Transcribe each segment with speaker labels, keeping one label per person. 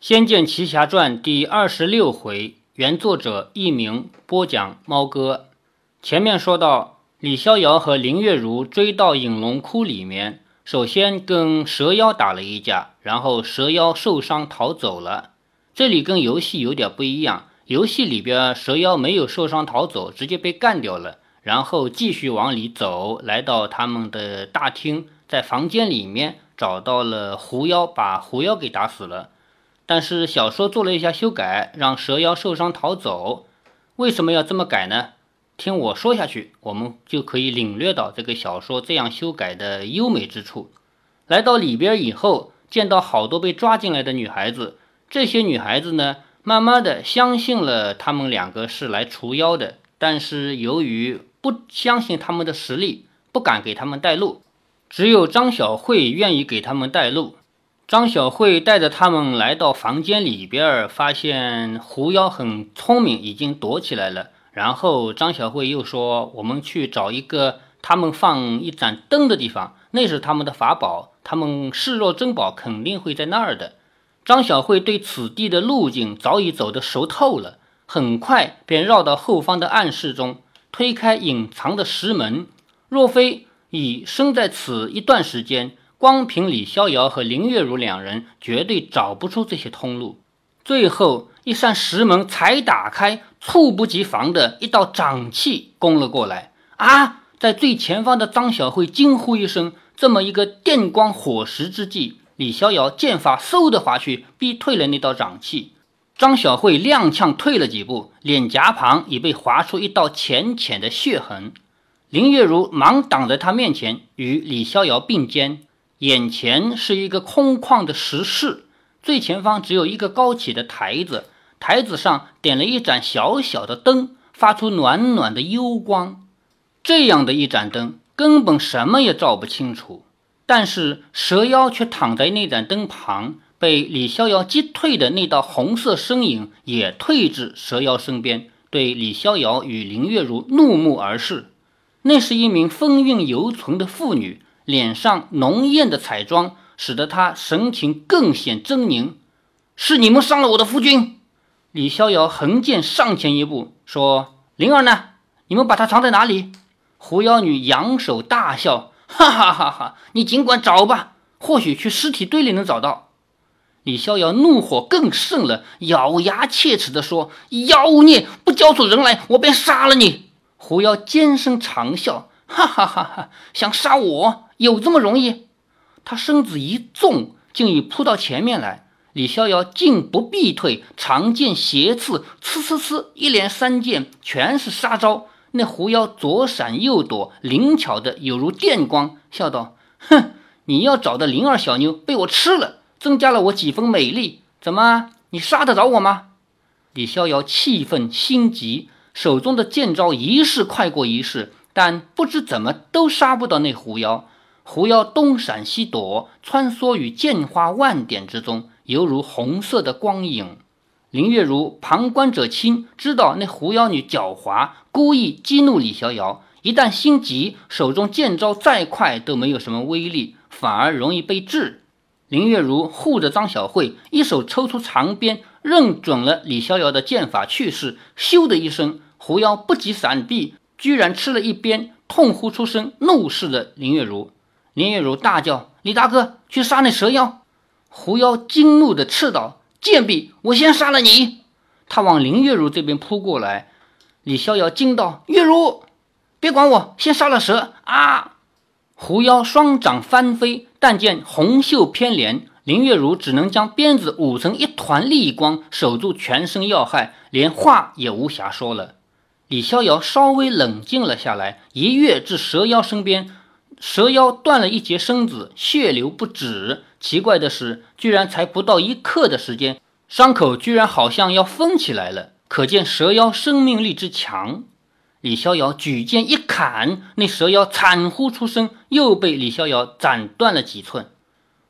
Speaker 1: 仙剑奇侠传》第二十六回，原作者佚名，播讲猫哥。前面说到，李逍遥和林月如追到影龙窟里面，首先跟蛇妖打了一架，然后蛇妖受伤逃走了。这里跟游戏有点不一样，游戏里边蛇妖没有受伤逃走，直接被干掉了，然后继续往里走，来到他们的大厅，在房间里面找到了狐妖，把狐妖给打死了。但是小说做了一下修改，让蛇妖受伤逃走。为什么要这么改呢？听我说下去，我们就可以领略到这个小说这样修改的优美之处。来到里边以后，见到好多被抓进来的女孩子，这些女孩子呢，慢慢的相信了他们两个是来除妖的，但是由于不相信他们的实力，不敢给他们带路，只有张小慧愿意给他们带路。张小慧带着他们来到房间里边，发现狐妖很聪明，已经躲起来了。然后张小慧又说：“我们去找一个他们放一盏灯的地方，那是他们的法宝，他们视若珍宝，肯定会在那儿的。”张小慧对此地的路径早已走得熟透了，很快便绕到后方的暗室中，推开隐藏的石门。若非已生在此一段时间，光凭李逍遥和林月如两人，绝对找不出这些通路。最后一扇石门才打开，猝不及防的一道掌气攻了过来。啊！在最前方的张小慧惊呼一声，这么一个电光火石之际，李逍遥剑法嗖的划去，逼退了那道掌气。张小慧踉跄退了几步，脸颊旁已被划出一道浅浅的血痕。林月如忙挡在他面前，与李逍遥并肩。眼前是一个空旷的石室，最前方只有一个高起的台子，台子上点了一盏小小的灯，发出暖暖的幽光。这样的一盏灯，根本什么也照不清楚。但是蛇妖却躺在那盏灯旁，被李逍遥击退的那道红色身影也退至蛇妖身边，对李逍遥与林月如怒目而视。那是一名风韵犹存的妇女。脸上浓艳的彩妆，使得他神情更显狰狞。是你们伤了我的夫君！李逍遥横剑上前一步，说：“灵儿呢？你们把她藏在哪里？”狐妖女扬手大笑：“哈哈哈哈！你尽管找吧，或许去尸体堆里能找到。”李逍遥怒火更盛了，咬牙切齿地说：“妖孽，不交出人来，我便杀了你！”狐妖尖声长笑。哈哈哈哈！想杀我有这么容易？他身子一纵，竟已扑到前面来。李逍遥竟不避退，长剑斜刺，呲呲呲，一连三剑，全是杀招。那狐妖左闪右躲，灵巧的有如电光，笑道：“哼，你要找的灵儿小妞被我吃了，增加了我几分美丽。怎么，你杀得着我吗？”李逍遥气愤心急，手中的剑招一式快过一式。但不知怎么都杀不到那狐妖，狐妖东闪西躲，穿梭于剑花万点之中，犹如红色的光影。林月如旁观者清，知道那狐妖女狡猾，故意激怒李逍遥。一旦心急，手中剑招再快都没有什么威力，反而容易被制。林月如护着张小慧，一手抽出长鞭，认准了李逍遥的剑法去势，咻的一声，狐妖不及闪避。居然吃了一鞭，痛呼出声，怒视着林月如。林月如大叫：“李大哥，去杀那蛇妖！”狐妖惊怒的斥道：“贱婢，我先杀了你！”他往林月如这边扑过来。李逍遥惊道：“月如，别管我，先杀了蛇！”啊！狐妖双掌翻飞，但见红袖偏连，林月如只能将鞭子舞成一团厉光，守住全身要害，连话也无暇说了。李逍遥稍微冷静了下来，一跃至蛇妖身边，蛇妖断了一截身子，血流不止。奇怪的是，居然才不到一刻的时间，伤口居然好像要封起来了，可见蛇妖生命力之强。李逍遥举剑一砍，那蛇妖惨呼出声，又被李逍遥斩断了几寸。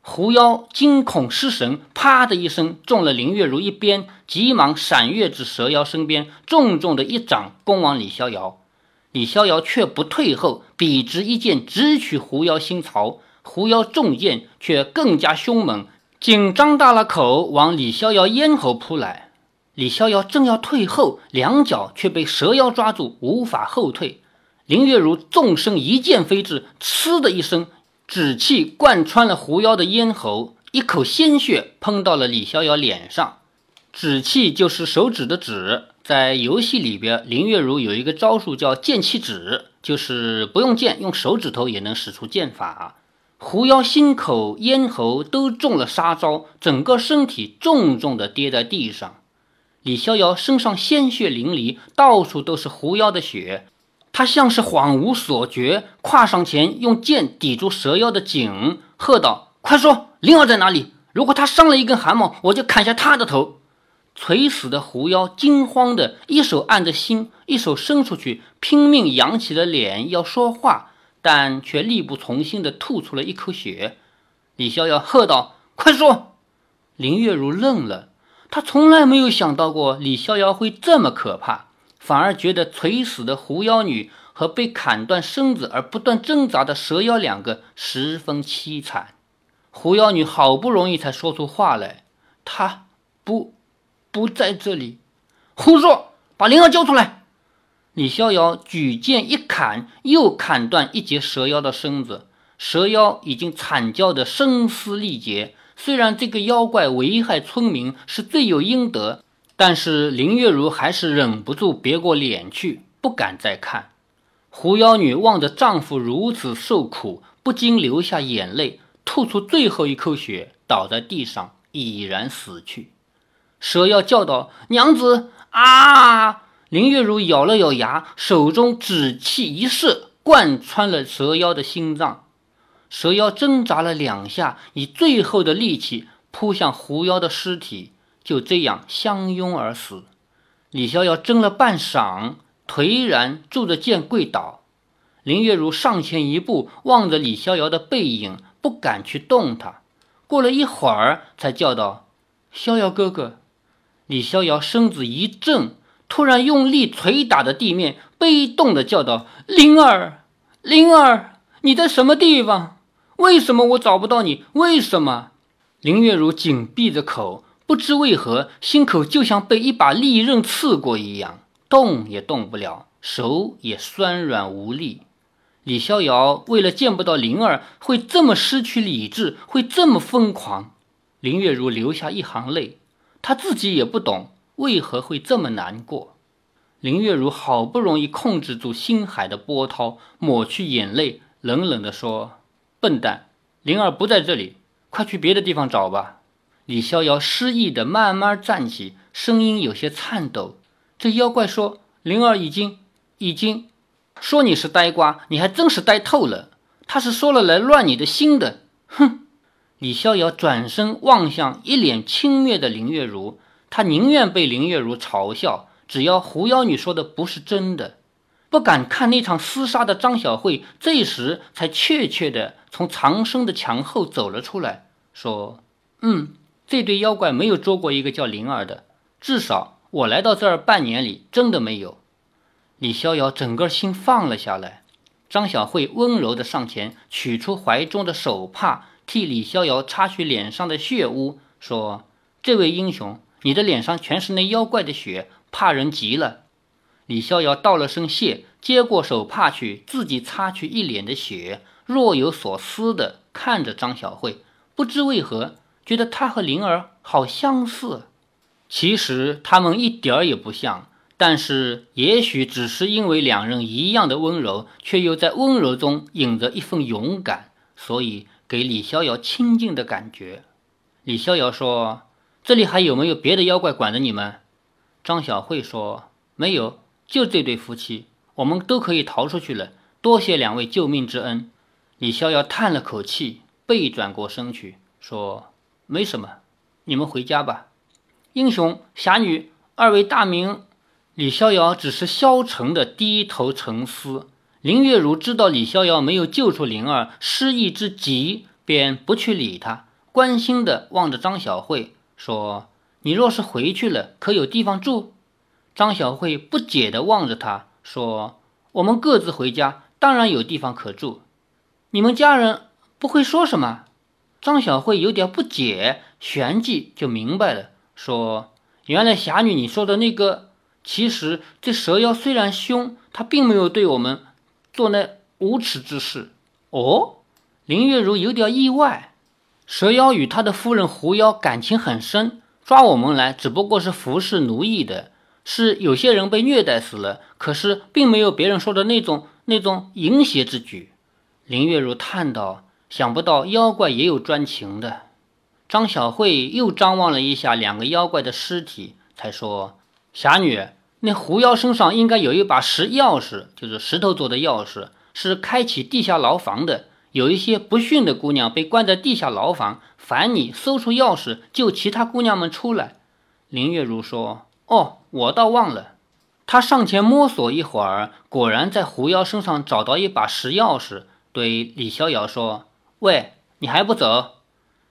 Speaker 1: 狐妖惊恐失神，啪的一声中了林月如一鞭，急忙闪跃至蛇妖身边，重重的一掌攻往李逍遥。李逍遥却不退后，笔直一剑直取狐妖心槽。狐妖中剑却更加凶猛，竟张大了口往李逍遥咽喉扑来。李逍遥正要退后，两脚却被蛇妖抓住，无法后退。林月如纵身一剑飞至，嗤的一声，指气贯穿了狐妖的咽喉，一口鲜血喷到了李逍遥脸上。指气就是手指的指，在游戏里边，林月如有一个招数叫剑气指，就是不用剑，用手指头也能使出剑法。狐妖心口、咽喉都中了杀招，整个身体重重的跌在地上。李逍遥身上鲜血淋漓，到处都是狐妖的血，他像是恍无所觉，跨上前用剑抵住蛇妖的颈，喝道：“快说，灵儿在哪里？如果他伤了一根汗毛，我就砍下他的头。”垂死的狐妖惊慌的一手按着心，一手伸出去，拼命扬起了脸要说话，但却力不从心的吐出了一口血。李逍遥喝道：“快说！”林月如愣了，她从来没有想到过李逍遥会这么可怕，反而觉得垂死的狐妖女和被砍断身子而不断挣扎的蛇妖两个十分凄惨。狐妖女好不容易才说出话来：“她不。”不在这里，胡说！把灵儿交出来！李逍遥举剑一砍，又砍断一截蛇妖的身子。蛇妖已经惨叫得声嘶力竭。虽然这个妖怪危害村民是罪有应得，但是林月如还是忍不住别过脸去，不敢再看。狐妖女望着丈夫如此受苦，不禁流下眼泪，吐出最后一口血，倒在地上，已然死去。蛇妖叫道：“娘子啊！”林月如咬了咬牙，手中紫气一射，贯穿了蛇妖的心脏。蛇妖挣扎了两下，以最后的力气扑向狐妖的尸体，就这样相拥而死。李逍遥争了半晌，颓然拄着剑跪倒。林月如上前一步，望着李逍遥的背影，不敢去动他。过了一会儿，才叫道：“逍遥哥哥。”李逍遥身子一震，突然用力捶打着地面，悲痛的叫道：“灵儿，灵儿，你在什么地方？为什么我找不到你？为什么？”林月如紧闭着口，不知为何，心口就像被一把利刃刺过一样，动也动不了，手也酸软无力。李逍遥为了见不到灵儿，会这么失去理智，会这么疯狂。林月如流下一行泪。他自己也不懂为何会这么难过。林月如好不容易控制住心海的波涛，抹去眼泪，冷冷地说：“笨蛋，灵儿不在这里，快去别的地方找吧。”李逍遥失意地慢慢站起，声音有些颤抖：“这妖怪说灵儿已经……已经……说你是呆瓜，你还真是呆透了。他是说了来乱你的心的。！”李逍遥转身望向一脸轻蔑的林月如，他宁愿被林月如嘲笑，只要狐妖女说的不是真的。不敢看那场厮杀的张小慧，这时才怯怯地从藏身的墙后走了出来，说：“嗯，这对妖怪没有捉过一个叫灵儿的，至少我来到这儿半年里真的没有。”李逍遥整个心放了下来。张小慧温柔地上前，取出怀中的手帕。替李逍遥擦去脸上的血污，说：“这位英雄，你的脸上全是那妖怪的血，怕人极了。”李逍遥道了声谢，接过手帕去，自己擦去一脸的血，若有所思地看着张小慧，不知为何觉得她和灵儿好相似。其实他们一点儿也不像，但是也许只是因为两人一样的温柔，却又在温柔中隐着一份勇敢，所以。给李逍遥亲近的感觉。李逍遥说：“这里还有没有别的妖怪管着你们？”张小慧说：“没有，就这对夫妻，我们都可以逃出去了。多谢两位救命之恩。”李逍遥叹了口气，背转过身去说：“没什么，你们回家吧。”英雄侠女，二位大名？李逍遥只是消沉的低头沉思。林月如知道李逍遥没有救出灵儿，失意之极，便不去理他，关心地望着张小慧说：“你若是回去了，可有地方住？”张小慧不解地望着他说：“我们各自回家，当然有地方可住。你们家人不会说什么？”张小慧有点不解，旋即就明白了，说：“原来侠女你说的那个，其实这蛇妖虽然凶，他并没有对我们做那无耻之事。”哦，林月如有点意外。蛇妖与他的夫人狐妖感情很深，抓我们来只不过是服侍奴役的，是有些人被虐待死了，可是并没有别人说的那种那种淫邪之举。林月如叹道：“想不到妖怪也有专情的。”张小慧又张望了一下两个妖怪的尸体，才说：“侠女，那狐妖身上应该有一把石钥匙，就是石头做的钥匙，是开启地下牢房的。”有一些不驯的姑娘被关在地下牢房，烦你搜出钥匙救其他姑娘们出来。林月如说：“哦，我倒忘了。”她上前摸索一会儿，果然在狐妖身上找到一把石钥匙，对李逍遥说：“喂，你还不走？”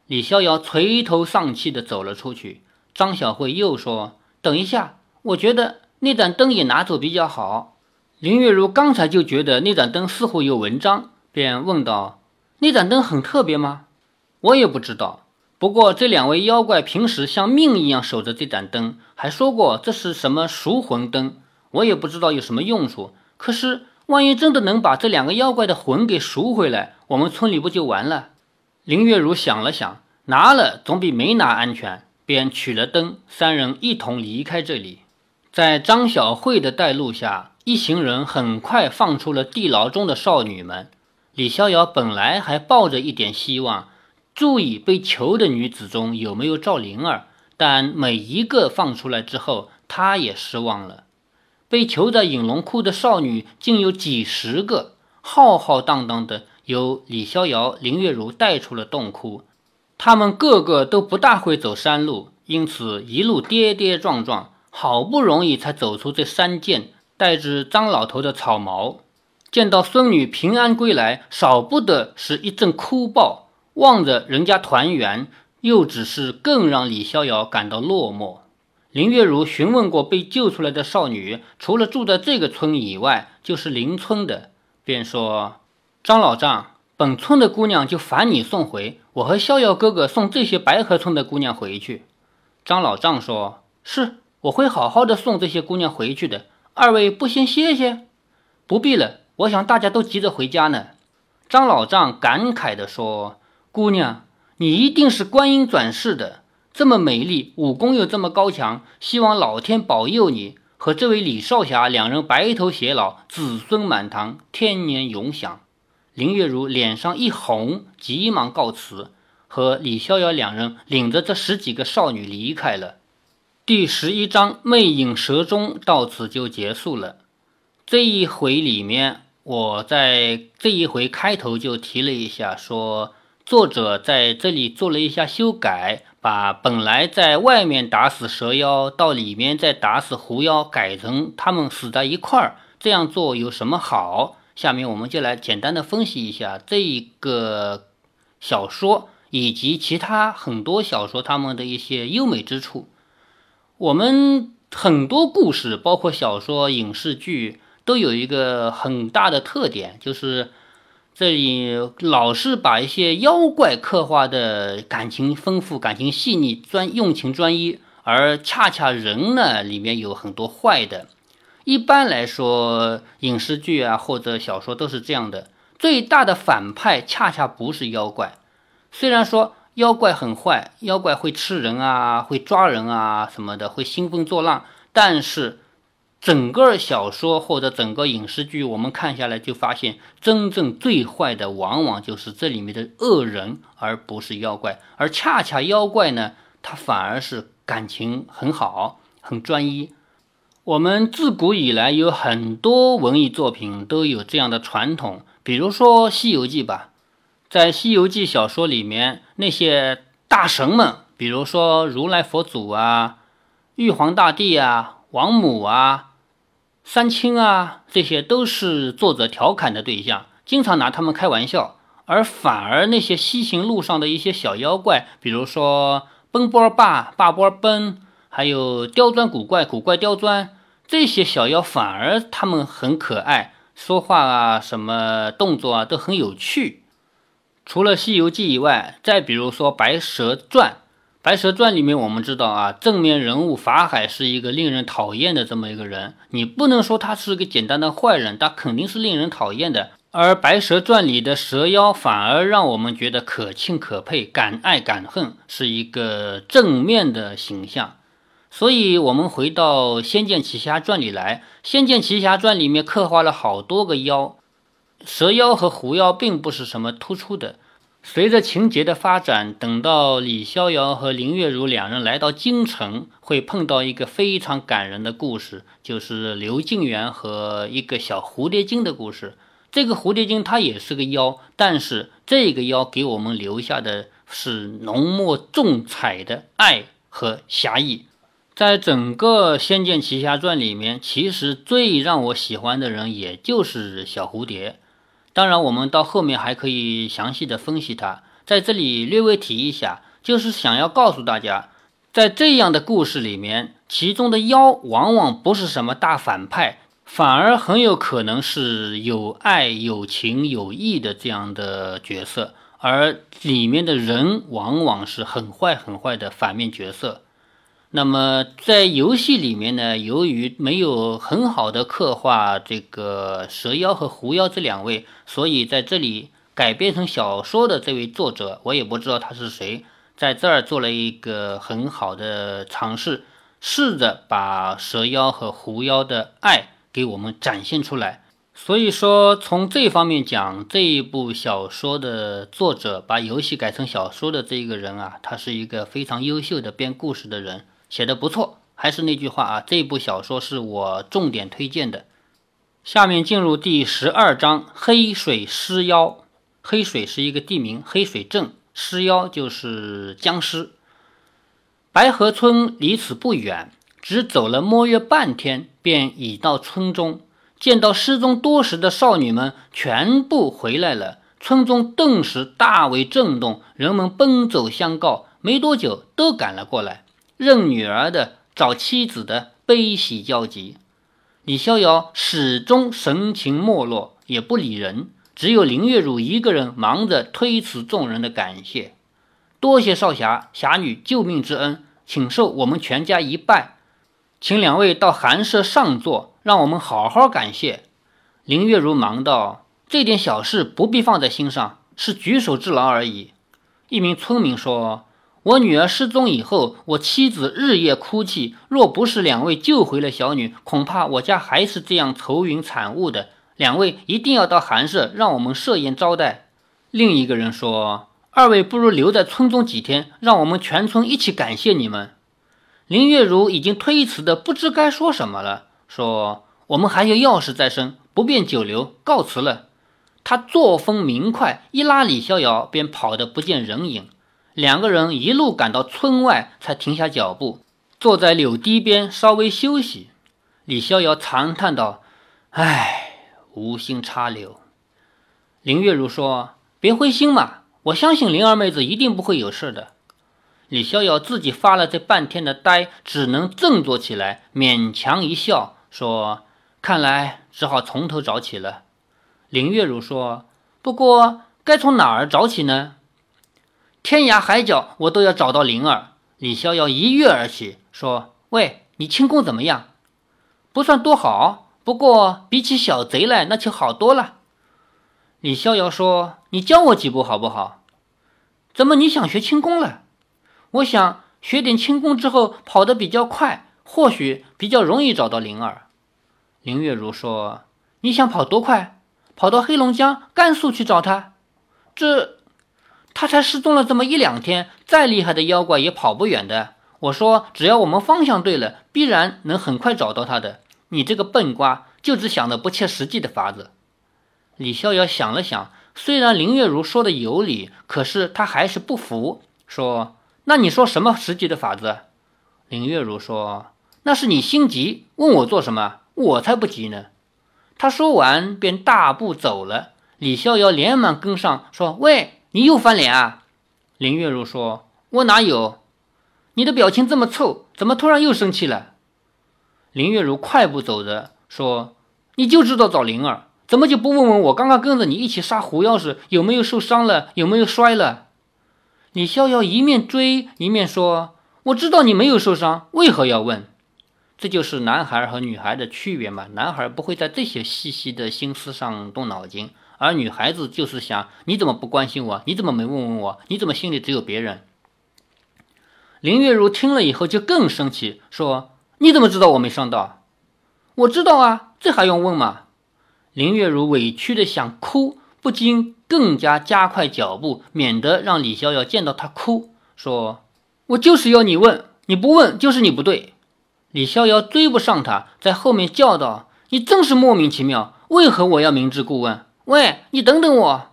Speaker 1: 李逍遥垂头丧气地走了出去。张小慧又说：“等一下，我觉得那盏灯也拿走比较好。”林月如刚才就觉得那盏灯似乎有文章。便问道：“那盏灯很特别吗？”我也不知道。不过这两位妖怪平时像命一样守着这盏灯，还说过这是什么赎魂灯。我也不知道有什么用处。可是万一真的能把这两个妖怪的魂给赎回来，我们村里不就完了？林月如想了想，拿了总比没拿安全，便取了灯，三人一同离开这里。在张小慧的带路下，一行人很快放出了地牢中的少女们。李逍遥本来还抱着一点希望，注意被囚的女子中有没有赵灵儿，但每一个放出来之后，他也失望了。被囚在隐龙窟的少女竟有几十个，浩浩荡荡的由李逍遥、林月如带出了洞窟。他们个个都不大会走山路，因此一路跌跌撞撞，好不容易才走出这山涧，带着张老头的草毛。见到孙女平安归来，少不得是一阵哭抱，望着人家团圆，又只是更让李逍遥感到落寞。林月如询问过被救出来的少女，除了住在这个村以外，就是邻村的，便说：“张老丈，本村的姑娘就烦你送回，我和逍遥哥哥送这些白河村的姑娘回去。”张老丈说：“是，我会好好的送这些姑娘回去的。二位不先歇歇？不必了。”我想大家都急着回家呢。张老丈感慨地说：“姑娘，你一定是观音转世的，这么美丽，武功又这么高强，希望老天保佑你和这位李少侠两人白头偕老，子孙满堂，天年永享。”林月如脸上一红，急忙告辞，和李逍遥两人领着这十几个少女离开了。第十一章《魅影蛇踪》到此就结束了。这一回里面。我在这一回开头就提了一下，说作者在这里做了一下修改，把本来在外面打死蛇妖，到里面再打死狐妖，改成他们死在一块儿。这样做有什么好？下面我们就来简单的分析一下这一个小说以及其他很多小说他们的一些优美之处。我们很多故事，包括小说、影视剧。都有一个很大的特点，就是这里老是把一些妖怪刻画的感情丰富、感情细腻、专用情专一，而恰恰人呢里面有很多坏的。一般来说，影视剧啊或者小说都是这样的，最大的反派恰恰不是妖怪。虽然说妖怪很坏，妖怪会吃人啊，会抓人啊什么的，会兴风作浪，但是。整个小说或者整个影视剧，我们看下来就发现，真正最坏的往往就是这里面的恶人，而不是妖怪。而恰恰妖怪呢，他反而是感情很好、很专一。我们自古以来有很多文艺作品都有这样的传统，比如说《西游记》吧，在《西游记》小说里面，那些大神们，比如说如来佛祖啊、玉皇大帝啊、王母啊。三清啊，这些都是作者调侃的对象，经常拿他们开玩笑。而反而那些西行路上的一些小妖怪，比如说奔波霸、霸波奔，还有刁钻古怪、古怪刁钻，这些小妖反而他们很可爱，说话啊、什么动作啊都很有趣。除了《西游记》以外，再比如说《白蛇传》。《白蛇传》里面我们知道啊，正面人物法海是一个令人讨厌的这么一个人。你不能说他是个简单的坏人，他肯定是令人讨厌的。而《白蛇传》里的蛇妖反而让我们觉得可亲可佩，敢爱敢恨，是一个正面的形象。所以，我们回到《仙剑奇侠传》里来，《仙剑奇侠传》里面刻画了好多个妖，蛇妖和狐妖并不是什么突出的。随着情节的发展，等到李逍遥和林月如两人来到京城，会碰到一个非常感人的故事，就是刘敬元和一个小蝴蝶精的故事。这个蝴蝶精它也是个妖，但是这个妖给我们留下的是浓墨重彩的爱和侠义。在整个《仙剑奇侠传》里面，其实最让我喜欢的人也就是小蝴蝶。当然，我们到后面还可以详细的分析它。在这里略微提一下，就是想要告诉大家，在这样的故事里面，其中的妖往往不是什么大反派，反而很有可能是有爱、有情、有义的这样的角色，而里面的人往往是很坏、很坏的反面角色。那么在游戏里面呢，由于没有很好的刻画这个蛇妖和狐妖这两位，所以在这里改编成小说的这位作者，我也不知道他是谁，在这儿做了一个很好的尝试，试着把蛇妖和狐妖的爱给我们展现出来。所以说，从这方面讲，这一部小说的作者把游戏改成小说的这个人啊，他是一个非常优秀的编故事的人。写的不错，还是那句话啊，这部小说是我重点推荐的。下面进入第十二章：黑水尸妖。黑水是一个地名，黑水镇，尸妖就是僵尸。白河村离此不远，只走了摸约半天，便已到村中。见到失踪多时的少女们全部回来了，村中顿时大为震动，人们奔走相告，没多久都赶了过来。认女儿的、找妻子的，悲喜交集。李逍遥始终神情没落，也不理人。只有林月如一个人忙着推辞众人的感谢。多谢少侠侠女救命之恩，请受我们全家一拜。请两位到寒舍上座，让我们好好感谢。林月如忙道：“这点小事不必放在心上，是举手之劳而已。”一名村民说。我女儿失踪以后，我妻子日夜哭泣。若不是两位救回了小女，恐怕我家还是这样愁云惨雾的。两位一定要到寒舍，让我们设宴招待。另一个人说：“二位不如留在村中几天，让我们全村一起感谢你们。”林月如已经推辞的不知该说什么了，说：“我们还有要事在身，不便久留，告辞了。”他作风明快，一拉李逍遥，便跑得不见人影。两个人一路赶到村外，才停下脚步，坐在柳堤边稍微休息。李逍遥长叹道：“唉，无心插柳。”林月如说：“别灰心嘛，我相信灵儿妹子一定不会有事的。”李逍遥自己发了这半天的呆，只能振作起来，勉强一笑，说：“看来只好从头找起了。”林月如说：“不过该从哪儿找起呢？”天涯海角，我都要找到灵儿。李逍遥一跃而起，说：“喂，你轻功怎么样？不算多好，不过比起小贼来，那就好多了。”李逍遥说：“你教我几步好不好？怎么你想学轻功了？我想学点轻功之后跑得比较快，或许比较容易找到灵儿。”林月如说：“你想跑多快？跑到黑龙江、甘肃去找他？这……”他才失踪了这么一两天，再厉害的妖怪也跑不远的。我说，只要我们方向对了，必然能很快找到他的。你这个笨瓜，就只想着不切实际的法子。李逍遥想了想，虽然林月如说的有理，可是他还是不服，说：“那你说什么实际的法子？”林月如说：“那是你心急，问我做什么？我才不急呢。”他说完便大步走了。李逍遥连忙跟上，说：“喂。”你又翻脸啊？林月如说：“我哪有？你的表情这么臭，怎么突然又生气了？”林月如快步走着说：“你就知道找灵儿，怎么就不问问我刚刚跟着你一起杀狐妖时有没有受伤了，有没有摔了？”李逍遥一面追一面说：“我知道你没有受伤，为何要问？这就是男孩和女孩的区别嘛。男孩不会在这些细细的心思上动脑筋，而女孩子就是想：你怎么不关心我？你怎么没问问我？你怎么心里只有别人？”林月如听了以后就更生气，说：“你怎么知道我没伤到？我知道啊，这还用问吗？”林月如委屈的想哭。不禁更加加快脚步，免得让李逍遥见到她哭。说：“我就是要你问，你不问就是你不对。”李逍遥追不上他，在后面叫道：“你真是莫名其妙，为何我要明知故问？喂，你等等我！”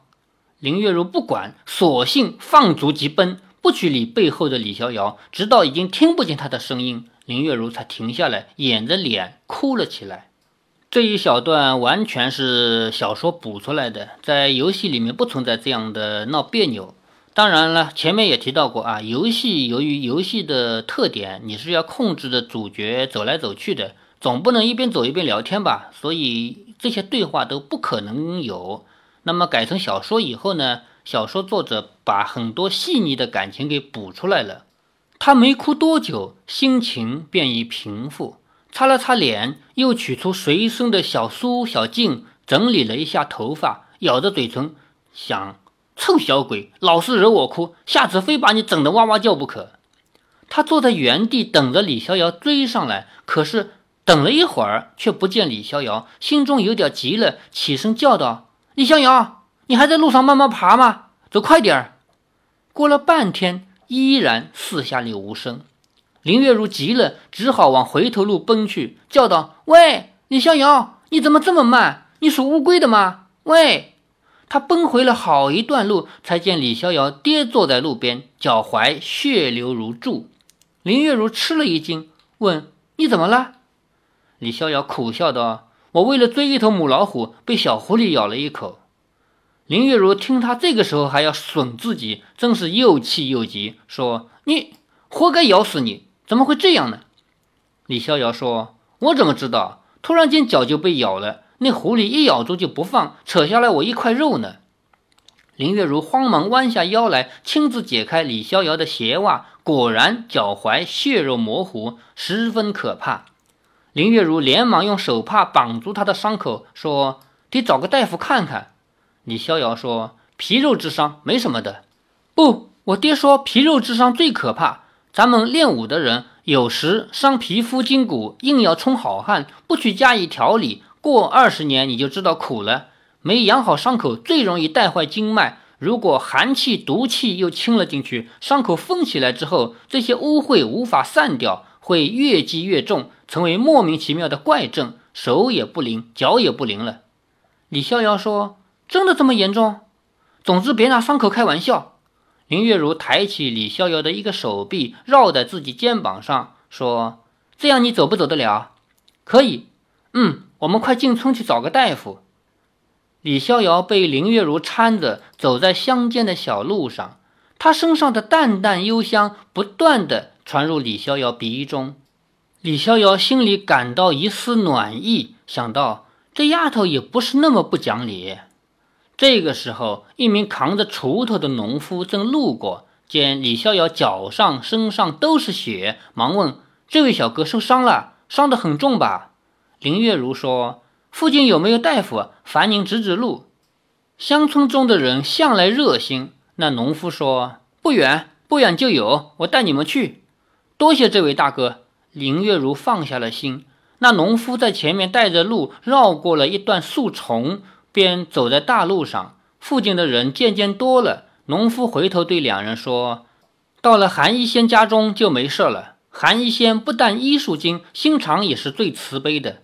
Speaker 1: 林月如不管，索性放足疾奔，不去理背后的李逍遥，直到已经听不见他的声音，林月如才停下来，掩着脸哭了起来。这一小段完全是小说补出来的，在游戏里面不存在这样的闹别扭。当然了，前面也提到过啊，游戏由于游戏的特点，你是要控制着主角走来走去的，总不能一边走一边聊天吧？所以这些对话都不可能有。那么改成小说以后呢？小说作者把很多细腻的感情给补出来了。他没哭多久，心情便已平复。擦了擦脸，又取出随身的小梳小镜，整理了一下头发，咬着嘴唇想：臭小鬼，老是惹我哭，下次非把你整得哇哇叫不可。他坐在原地等着李逍遥追上来，可是等了一会儿，却不见李逍遥，心中有点急了，起身叫道：“李逍遥，你还在路上慢慢爬吗？走快点儿！”过了半天，依然四下里无声。林月如急了，只好往回头路奔去，叫道：“喂，李逍遥，你怎么这么慢？你属乌龟的吗？”喂，他奔回了好一段路，才见李逍遥跌坐在路边，脚踝血流如注。林月如吃了一惊，问：“你怎么了？”李逍遥苦笑道：“我为了追一头母老虎，被小狐狸咬了一口。”林月如听他这个时候还要损自己，真是又气又急，说：“你活该咬死你！”怎么会这样呢？李逍遥说：“我怎么知道？突然间脚就被咬了，那狐狸一咬住就不放，扯下来我一块肉呢。”林月如慌忙弯下腰来，亲自解开李逍遥的鞋袜，果然脚踝血肉模糊，十分可怕。林月如连忙用手帕绑住他的伤口，说：“得找个大夫看看。”李逍遥说：“皮肉之伤没什么的。”不，我爹说皮肉之伤最可怕。咱们练武的人，有时伤皮肤筋骨，硬要充好汉，不去加以调理，过二十年你就知道苦了。没养好伤口，最容易带坏经脉。如果寒气、毒气又侵了进去，伤口封起来之后，这些污秽无法散掉，会越积越重，成为莫名其妙的怪症，手也不灵，脚也不灵了。李逍遥说：“真的这么严重？总之别拿伤口开玩笑。”林月如抬起李逍遥的一个手臂，绕在自己肩膀上，说：“这样你走不走得了？可以。嗯，我们快进村去找个大夫。”李逍遥被林月如搀着走在乡间的小路上，他身上的淡淡幽香不断的传入李逍遥鼻中。李逍遥心里感到一丝暖意，想到这丫头也不是那么不讲理。这个时候，一名扛着锄头的农夫正路过，见李逍遥脚上、身上都是血，忙问：“这位小哥受伤了？伤得很重吧？”林月如说：“附近有没有大夫？烦您指指路。”乡村中的人向来热心，那农夫说：“不远，不远就有，我带你们去。”多谢这位大哥。林月如放下了心。那农夫在前面带着路，绕过了一段树丛。便走在大路上，附近的人渐渐多了。农夫回头对两人说：“到了韩一仙家中就没事了。韩一仙不但医术精，心肠也是最慈悲的。”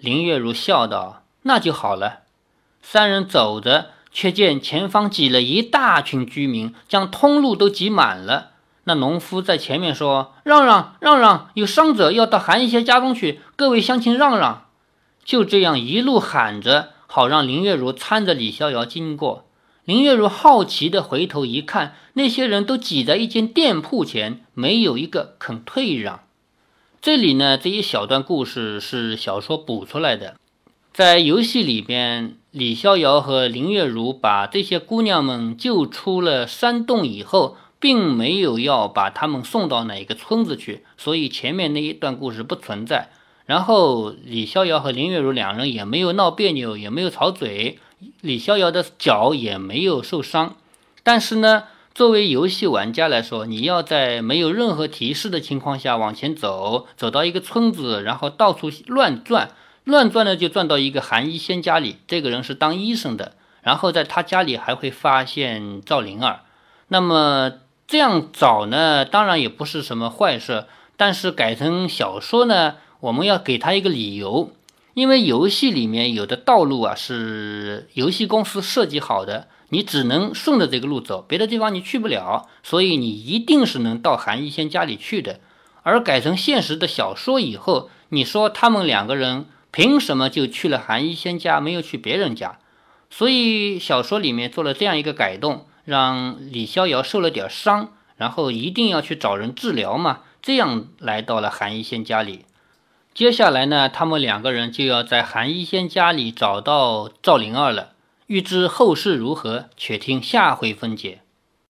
Speaker 1: 林月如笑道：“那就好了。”三人走着，却见前方挤了一大群居民，将通路都挤满了。那农夫在前面说：“让让让让，有伤者要到韩一仙家中去，各位乡亲让让。”就这样一路喊着。好让林月如搀着李逍遥经过。林月如好奇地回头一看，那些人都挤在一间店铺前，没有一个肯退让。这里呢，这一小段故事是小说补出来的。在游戏里边，李逍遥和林月如把这些姑娘们救出了山洞以后，并没有要把他们送到哪一个村子去，所以前面那一段故事不存在。然后李逍遥和林月如两人也没有闹别扭，也没有吵嘴，李逍遥的脚也没有受伤。但是呢，作为游戏玩家来说，你要在没有任何提示的情况下往前走，走到一个村子，然后到处乱转。乱转呢，就转到一个韩医仙家里。这个人是当医生的，然后在他家里还会发现赵灵儿。那么这样找呢，当然也不是什么坏事。但是改成小说呢，我们要给他一个理由，因为游戏里面有的道路啊是游戏公司设计好的，你只能顺着这个路走，别的地方你去不了，所以你一定是能到韩医仙家里去的。而改成现实的小说以后，你说他们两个人。凭什么就去了韩医仙家，没有去别人家？所以小说里面做了这样一个改动，让李逍遥受了点伤，然后一定要去找人治疗嘛。这样来到了韩医仙家里。接下来呢，他们两个人就要在韩医仙家里找到赵灵儿了。欲知后事如何，且听下回分解。